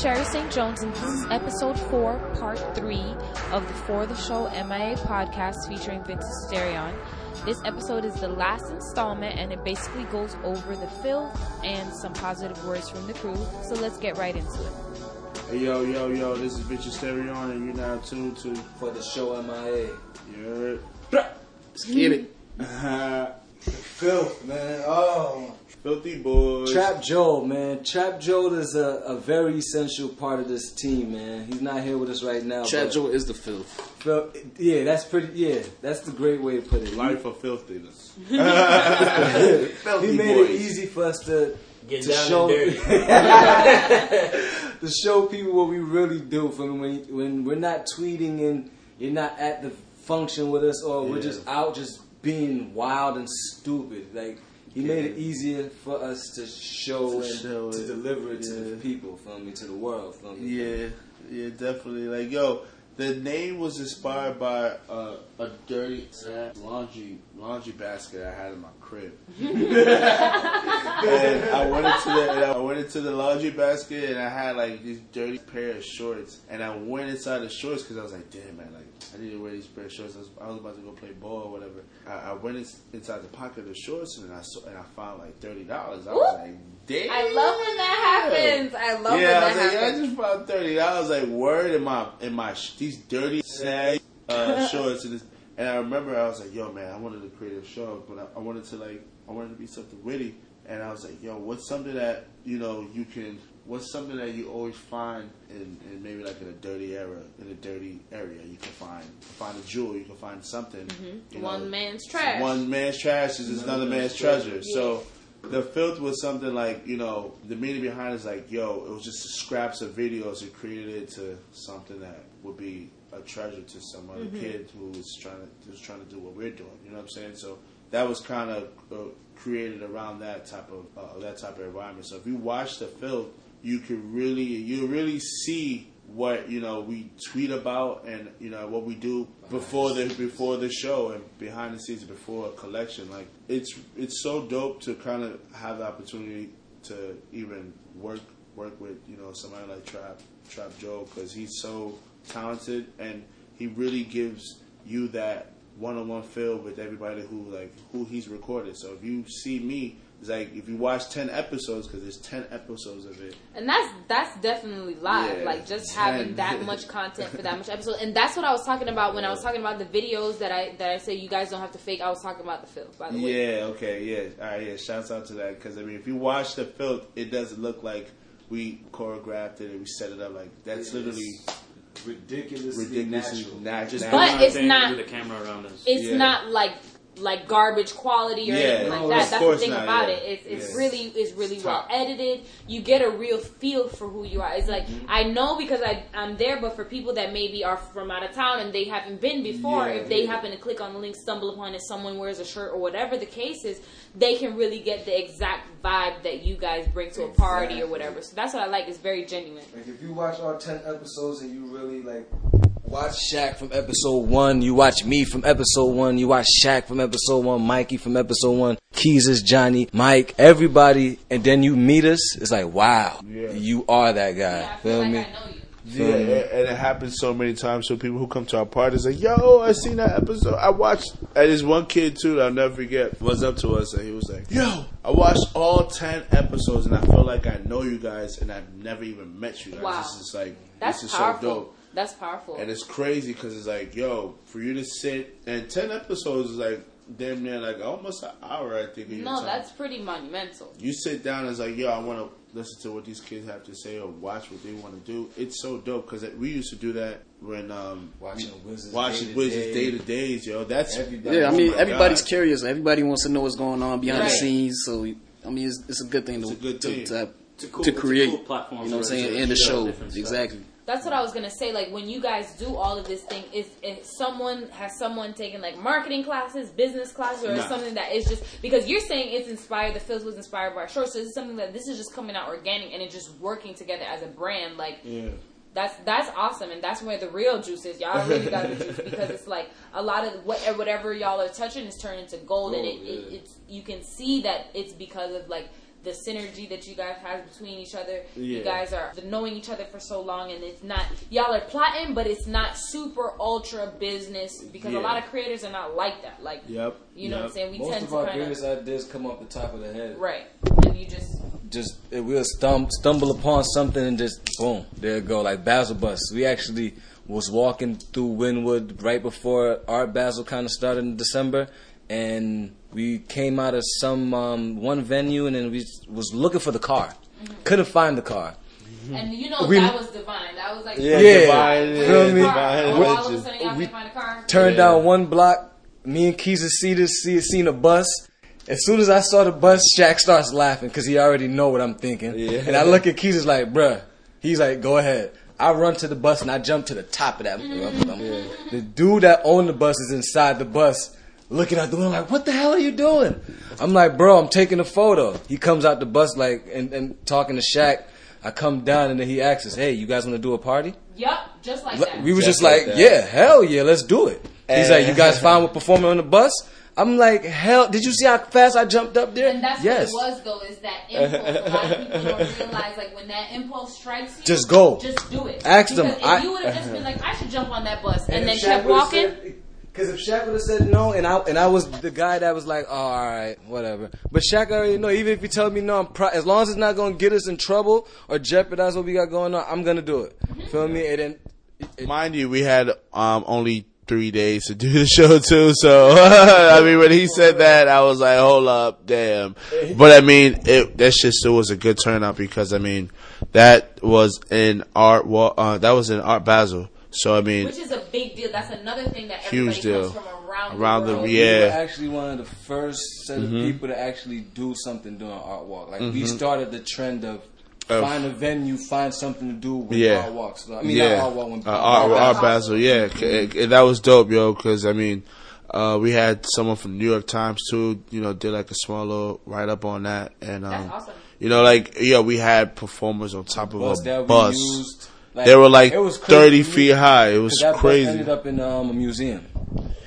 This is Sherry St. Jones, and this is episode four, part three of the For the Show MIA podcast featuring Vintage Stereon. This episode is the last installment, and it basically goes over the filth and some positive words from the crew. So let's get right into it. Hey, yo, yo, yo, this is Vintage Stereon, and you're now tuned to for the show MIA. You heard? Let's get it. Uh-huh. Filth, man. Oh, filthy boys. Trap Joel, man. Trap Joel is a, a very essential part of this team, man. He's not here with us right now. Trap but Joel is the filth. Phil, yeah, that's pretty. Yeah, that's the great way to put it. Life of filthiness. he made boys. it easy for us to Get to down show and dirty. to show people what we really do. For when when we're not tweeting and you're not at the function with us, or we're just out just being wild and stupid. Like he made it easier for us to show To and show to it. deliver it to the people, from me to the world, from me. Yeah, yeah, definitely. Like, yo, the name was inspired by uh, a dirty laundry laundry basket I had in my crib. and I went into the and I went into the laundry basket and I had like these dirty pair of shorts and I went inside the shorts because I was like, damn man, like I need to wear these pair of shorts. I was, I was about to go play ball or whatever. I, I went in, inside the pocket of the shorts and I saw and I found like thirty dollars. I was like, damn. I love when that happens. I love yeah, I was that like, yeah, I just found thirty dollars. Like word in my in my sh- these dirty sag uh, shorts and this. And I remember I was like, yo, man, I wanted to create a show, but I, I wanted to like I wanted to be something witty. And I was like, yo, what's something that you know you can? What's something that you always find in, in maybe like in a dirty era, in a dirty area, you can find find a jewel, you can find something. Mm-hmm. you know, One man's trash. one man's trash is another man's treasure. So the filth was something like, you know, the meaning behind it is like, yo, it was just scraps of videos and created it to something that would be a treasure to some other kid who was trying to who was trying to do what we're doing. You know what I'm saying? So that was kind of uh, created around that type of uh, that type of environment. So if you watch the film, you can really you really see what you know we tweet about and you know what we do before the before the show and behind the scenes before a collection like it's it's so dope to kind of have the opportunity to even work work with you know somebody like Trap Trap Joe because he's so talented and he really gives you that one-on-one feel with everybody who like who he's recorded so if you see me it's like if you watch 10 episodes because there's 10 episodes of it And that's that's definitely live. Yeah, like just ten. having that much content for that much episode. And that's what I was talking about when I was talking about the videos that I that I say you guys don't have to fake. I was talking about the film, by the way. Yeah, okay, yeah. All right, yeah, shouts out to that. Because, I mean, if you watch the filth, it doesn't look like we choreographed it and we set it up. Like, that's literally ridiculously, ridiculously natural. nat- Just. But it's not- with a camera around us. It's Yeah. not like like garbage quality or Yeah, anything like no, that. That's the thing not, about yeah. it. It's it's Yeah. really it's really well top. edited. You get a real feel for who you are. It's like Mm-hmm. I know because I I'm there, but for people that maybe are from out of town and they haven't been before, Yeah, if they yeah. happen to click on the link, stumble upon it, someone wears a shirt or whatever the case is, they can really get the exact vibe that you guys bring to a party or whatever. So that's what I like. It's very genuine. Like if you watch all ten episodes and you really like watch Shaq from episode one, you watch me from episode one, you watch Shaq from episode one, Mikey from episode one, Keezus, Johnny, Mike, everybody, and then you meet us, it's like wow, Yeah. you are that guy. Yeah, I feel Feel like me? I know you. Yeah, and and it happens so many times. So people who come to our parties like, "Yo, I seen that episode. I watched." And there's one kid too that I'll never forget was up to us and he was like, "Yo, I watched all ten episodes and I feel like I know you guys and I've never even met you guys. Wow. This is like That's this is powerful. so dope." That's powerful. And it's crazy because it's like, yo, for you to sit and ten episodes is like damn near like almost an hour. I think. no, that's pretty monumental. you sit down and it's like, yo, I want to listen to what these kids have to say or watch what they want to do. It's so dope because we used to do that when um Watching Wizards watching day to Wizards day. day to days, yo. That's Everybody- Yeah, I Oh mean, my everybody's God. curious. Everybody wants to know what's going on behind Right. the scenes. So, I mean, it's, it's a good thing It's to a good to, thing. to, have- It's a cool- to it's a create. cool platform you know what I'm saying? us And the show, different stuff. exactly. That's what I was gonna say. Like when you guys do all of this thing, is if someone has someone taken like marketing classes, business classes, or something that is just because you're saying it's inspired. The films was inspired by our shorts, so this is something that this is just coming out organic and it's just working together as a brand. Like yeah. that's that's awesome, and that's where the real juice is. Y'all really got the juice because it's like a lot of what, whatever y'all are touching is turned into gold, and it, Gold, it, it's you can see that it's because of like the synergy that you guys have between each other. You guys are knowing each other for so long, and it's not y'all are plotting, but it's not super ultra business because a lot of creators are not like that. Like, Yep. you know what I'm saying? We Most tend of to our kind greatest of ideas come off the top of the head. right, and you just Just we'll stum- stumble upon something and just boom, there it go. Like Basel Bus. We actually was walking through Wynwood right before Art Basel kind of started in December, and we came out of some um, one venue, and then we was looking for the car, mm-hmm. couldn't find the car. Mm-hmm. and you know We- that was divine. That was like Yeah, Yeah. divine, Feel me? divine all of a sudden y'all We- can't find a car. Turned Yeah. down one block. Me and Keys see this, see, seen a bus. As soon as I saw the bus, Shaq starts laughing because he already know what I'm thinking. Yeah. And I look at Keys like, bruh. He's like, go ahead. I run to the bus and I jump to the top of that. Mm-hmm. The dude that owned the bus is inside the bus, looking out the window like, what the hell are you doing? I'm like, bro, I'm taking a photo. He comes out the bus like and, and talking to Shaq. I come down and then he asks us, hey, you guys want to do a party? Yep, just like Like, that. we were Just just like like, yeah, hell yeah, let's do it. He's like, you guys fine with performing on the bus? I'm like, hell, did you see how fast I jumped up there? And that's yes. what it was, though, is that impulse. A lot of people don't realize, like, when that impulse strikes you, Just go. Just do it. Ask them, if I- you would have just been like, I should jump on that bus, and, if then Shaq kept walking, said- Cause if Shaq would have said no, and I and I was the guy that was like, oh, all right, whatever. But Shaq already know. Even if you tell me no, I'm pro- as long as it's not gonna get us in trouble or jeopardize what we got going on, I'm gonna do it. Feel me? And then it, Mind you, we had um, only three days to do the show too. So I mean, when he said that, I was like, "Hold up, damn!" But I mean, it that shit still was a good turnout because I mean, that was in art. Wa- Uh, that was in Art Basel. So I mean, which is a big deal. That's another thing that Huge deal. comes from around, Around the- the world. we were actually one of the first set of people to actually do something during Art Walk. Like we started the trend of. Of- find a venue, find something to do with Yeah. art walks. I mean, yeah, not art walk. When, uh, art, art Basel. Basel, yeah, C- c- that was dope, yo. Because I mean, uh, we had someone from New York Times too. You know, did like a small little write up on that, and um, That's awesome. you know, like yeah, we had performers on top of bus a that we bus. Used. They were like it was thirty feet high. It was that bus crazy. ended up in um, a museum.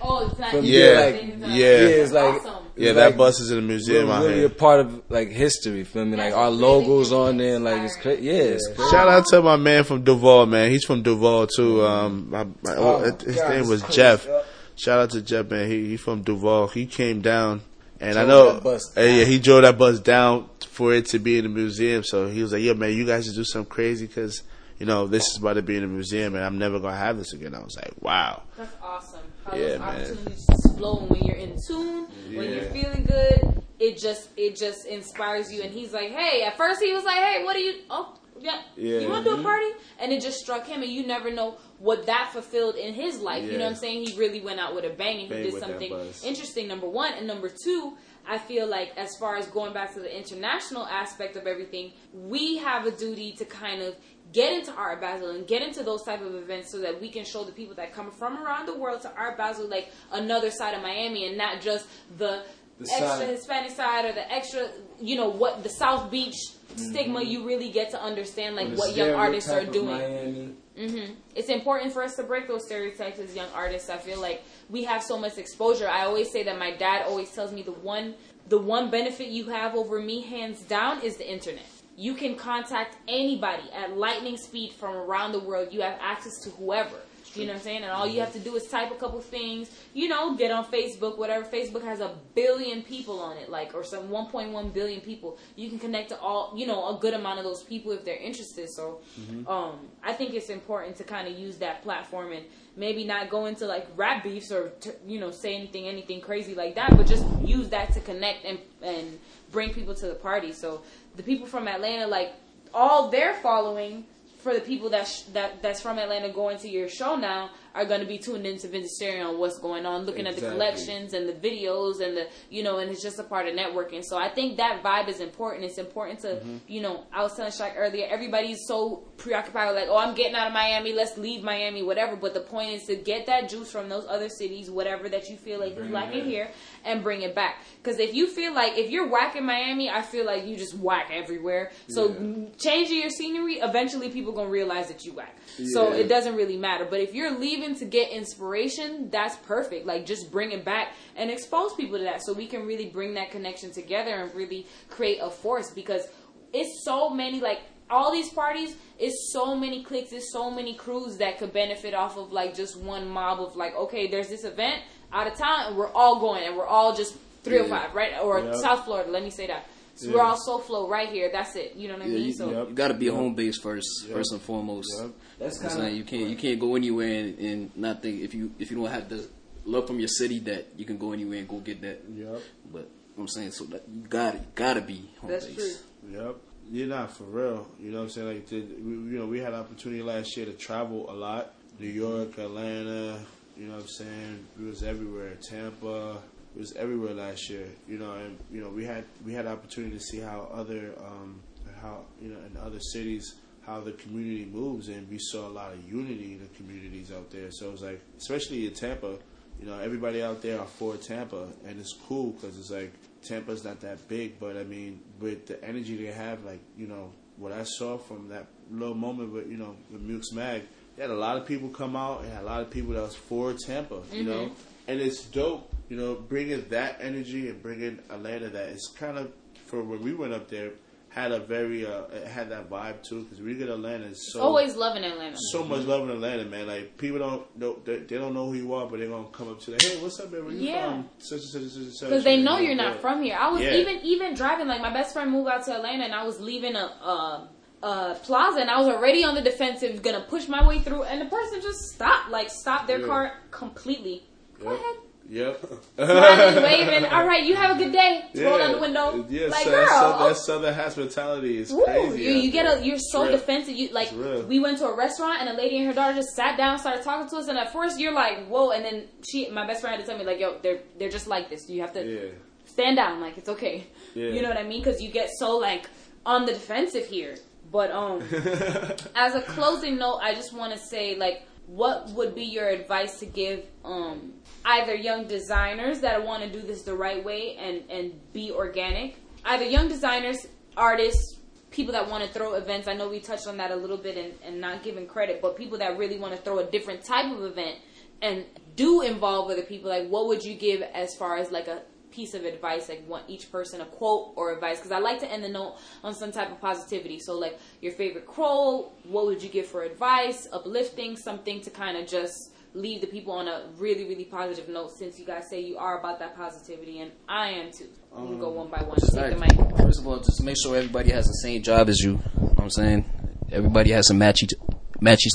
Oh, it's not Yeah, like, yeah. Yeah, it's like awesome. yeah, that like- bus is in a museum We're really a part of like history. Feel me? Like our really logos on there, and like it's crazy. Yeah, it's crazy. Shout out to my man from Duval, man. He's from Duval too. Um, my, my, Oh, his God, name was crazy, Jeff. yeah. Shout out to Jeff, man. He he from Duval. He came down, and I know, that bus uh, yeah, he drove that bus down for it to be in the museum. So he was like, "Yeah, man, you guys should do something crazy because you know this is about to be in a museum, and I'm never gonna have this again." I was like, "Wow." That's awesome. How Yeah, those man. opportunities just flow when you're in tune, when you're feeling good. It just it just inspires you. And he's like, hey. At first he was like, hey, what are you? Oh, yeah. Yeah. You want to do a party? And it just struck him, and you never know what that fulfilled in his life. You know what I'm saying? He really went out with a bang and Bang he did something interesting. Number one, and number two. I feel like, as far as going back to the international aspect of everything, we have a duty to kind of get into Art Basel and get into those type of events so that we can show the people that come from around the world to Art Basel like another side of Miami and not just the, The extra side. Hispanic side or the extra, you know, what the South Beach stigma. You really get to understand like what young artists are doing Miami. hmm It's important for us to break those stereotypes as young artists. I feel like we have so much exposure. I always say that my dad always tells me the one the one benefit you have over me, hands down, is the internet. You can contact anybody at lightning speed from around the world. You have access to whoever. You know what I'm saying? And all you have to do is type a couple things, you know, get on Facebook, whatever. Facebook has a billion people on it, like, or some 1.1 billion people. You can connect to all, you know, a good amount of those people if they're interested. So, um, I think it's important to kind of use that platform and maybe not go into like rap beefs or, t- you know, say anything, anything crazy like that, but just use that to connect and, and bring people to the party. So, the people from Atlanta, like, all their following for the people that sh- that that's from Atlanta going to your show now are going to be tuned into Vintage Stereon what's going on, looking at the collections and the videos and the you know, and it's just a part of networking. So I think that vibe is important. It's important to you know. I was telling Shaq earlier, everybody's so preoccupied with like, oh, I'm getting out of Miami, let's leave Miami, whatever. But the point is to get that juice from those other cities, whatever that you feel like is lacking here, and bring it back. Because if you feel like if you're whack in Miami, I feel like you just whack everywhere. So Yeah. changing your scenery, eventually people gonna realize that you whack. So it doesn't really matter. But if you're leaving to get inspiration, that's perfect. Like just bring it back and expose people to that, so we can really bring that connection together and really create a force because it's so many like all these parties it's so many cliques it's so many crews that could benefit off of like just one mob of like okay there's this event out of town and we're all going and we're all just three or five, right or Yep. south florida let me say that so Yeah. we're all so flow right here that's it you know what i Yeah, mean you, so Yep. you got to be a home base first, Yep. first and foremost. Yep. That's kind saying of you can't you can't go anywhere and, and not think if you if you don't have the love from your city that you can go anywhere and go get that. Yep. But I'm saying so that you got to gotta be home that's base. true Yep. You're not for real. You know what I'm saying? Like, the, we, you know, we had opportunity last year to travel a lot. New York, Atlanta. You know what I'm saying? We was everywhere. Tampa. It was everywhere last year. You know, and you know, we had we had opportunity to see how other um, how you know in other cities how the community moves, and we saw a lot of unity in the communities out there. So it was like, especially in Tampa, you know, everybody out there are for Tampa, and it's cool because it's like Tampa's not that big, but I mean, with the energy they have, like you know, what I saw from that little moment with you know with Mukes Mag, they had a lot of people come out and a lot of people that was for Tampa, you know, and it's dope, you know, bringing that energy and bringing Atlanta that it's kind of for when we went up there had a very uh it had that vibe too because we get Atlanta is so always loving atlanta so much love in Atlanta, man. Like people don't know they, they don't know who you are, but they're gonna come up to you, hey, what's up, man? Where you Yeah. from? Such and such and such and such. because they know you're not "Yeah." from here. I was Yeah. even even driving. Like my best friend moved out to Atlanta, and I was leaving a, a, a plaza, and I was already on the defensive, gonna push my way through, and the person just stopped, like stopped their Yeah. car completely. Go Yep. ahead. Yep. Smiling, waving. All right, you have a good day. Yeah. Roll down the window. Yeah, like so girl. that, southern, that southern hospitality is Woo, crazy. you, you get a you're so real. defensive. You like we went to a restaurant and a lady and her daughter just sat down, started talking to us, and at first you're like, whoa, and then she, my best friend, had to tell me like, yo, they're they're just like this. You have to Yeah. stand down, like it's okay. Yeah. You know what I mean? Because you get so like on the defensive here. But um, as a closing note, I just want to say like, what would be your advice to give um either young designers that want to do this the right way and and be organic, either young designers, artists, people that want to throw events. I know we touched on that a little bit and, and not giving credit, but people that really want to throw a different type of event and do involve other people. Like, what would you give as far as like a piece of advice, like want each person a quote or advice? Because I like to end the note on some type of positivity. So, like your favorite quote, what would you give for advice, uplifting, something to kind of just leave the people on a really, really positive note. Since you guys say you are about that positivity, and I am too. I'm gonna go one by one. Take the mic. First of all, just make sure everybody has the same job as you. you know what I'm saying everybody has to match each match each,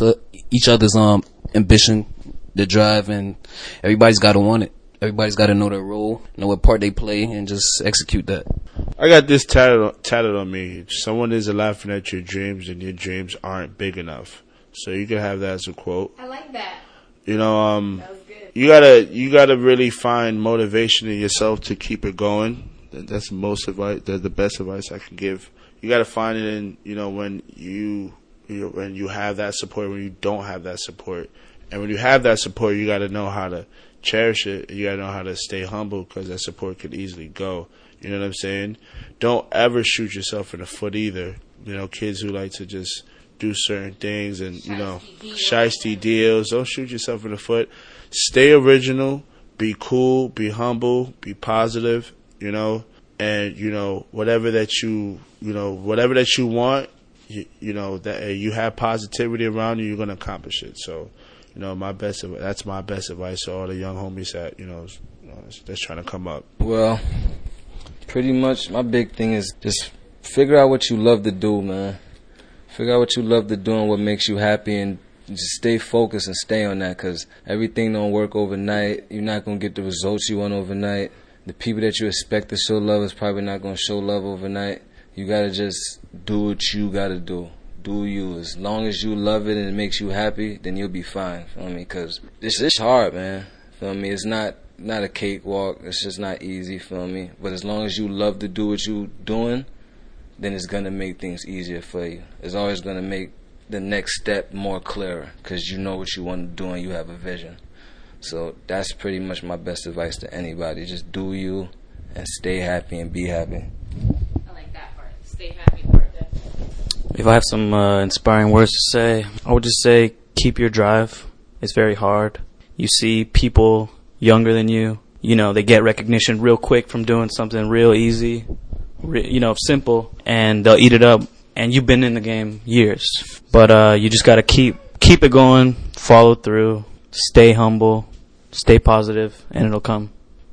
each other's um ambition, the drive, and everybody's got to want it. Everybody's got to know their role, know what part they play, and just execute that. I got this tatted tatted on me. Someone is laughing at your dreams, and your dreams aren't big enough. So you can have that as a quote. I like that. You know, um, That was good. you gotta you gotta really find motivation in yourself to keep it going. That's the most advice. The, the best advice I can give. You gotta find it in you know when you, you when you have that support, when you don't have that support, and when you have that support, you gotta know how to cherish it. You gotta know how to stay humble because that support could easily go. You know what I'm saying? Don't ever shoot yourself in the foot either. You know, kids who like to just do certain things and you know Shiesty deals. Don't shoot yourself in the foot. Stay original. Be cool. Be humble. Be positive. You know, and you know whatever that you you know whatever that you want. You, you know that you have positivity around you. You're gonna accomplish it. So, you know, my best that's my best advice to all the young homies that you know, that's, trying to come up. Well, pretty much my big thing is just figure out what you love to do, man. Figure out what you love to do and what makes you happy and just stay focused and stay on that cuz everything don't work overnight. You're not going to get the results you want overnight. The people that you expect to show love is probably not going to show love overnight. You got to just do what you got to do. Do you. As long as you love it and it makes you happy, then you'll be fine. Feel me? Cuz it's it's hard, man. Feel me? It's not not a cakewalk. It's just not easy. Feel me? But as long as you love to do what you're doing, then it's gonna make things easier for you. It's always gonna make the next step more clearer because you know what you want to do and you have a vision. So that's pretty much my best advice to anybody. Just do you and stay happy and be happy. I like that part. Stay happy part. Definitely. If I have some uh, inspiring words to say, I would just say keep your drive. It's very hard. You see people younger than you, you know, they get recognition real quick from doing something real easy, re- you know, simple, and they'll eat it up. And you've been in the game years, but uh, you just got to keep keep it going, follow through, stay humble, stay positive, and it'll come.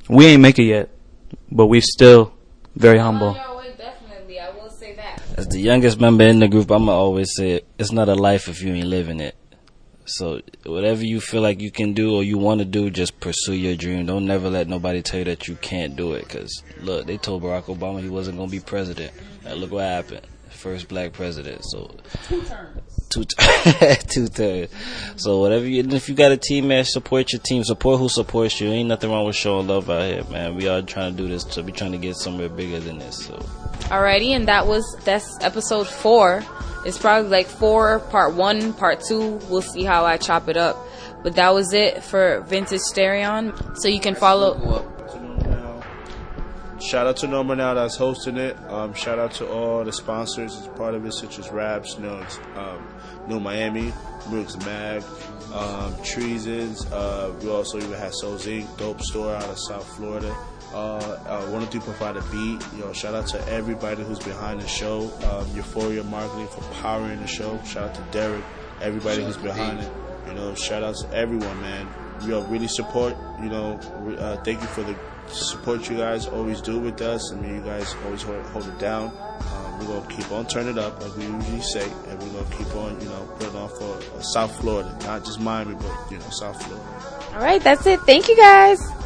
We ain't make it yet, but we still very humble. definitely. I will say that. As the youngest member in the group, I'ma always say it, it's not a life if you ain't living it. So whatever you feel like you can do or you want to do, just pursue your dream. Don't never let nobody tell you that you can't do it. Cause look, they told Barack Obama he wasn't gonna be president. And look what happened. First black president. So Two terms. two two thirds. So whatever you, if you got a team, man, support your team. Support who supports you. Ain't nothing wrong with showing love out here, man. We are trying to do this to be trying to get somewhere bigger than this. So Alrighty, and that was that's episode four. It's probably like four, part one, part two. We'll see how I chop it up. But that was it for Vintage Stereon. So you can follow. Shout out to Norma Now that's hosting it. Um, shout out to all the sponsors as part of it, such as Raps, it's, um, New Miami, Brooks Mag, um, Treasons. Uh, we also even had Souls Inc., Dope Store out of South Florida. Uh, uh, 102.5 The Beat. Yo, shout out to everybody who's behind the show. Um, Euphoria Marketing for powering the show. Shout out to Derek, everybody who's behind it. You know, shout out to everyone, man. We all really support. You know, uh, thank you for the support you guys always do with us. I mean, you guys always hold, hold it down. Um, we're gonna keep on turning it up, like we usually say, and we're gonna keep on, you know, putting on for uh, South Florida, not just Miami, but you know, South Florida. Alright, that's it. Thank you guys.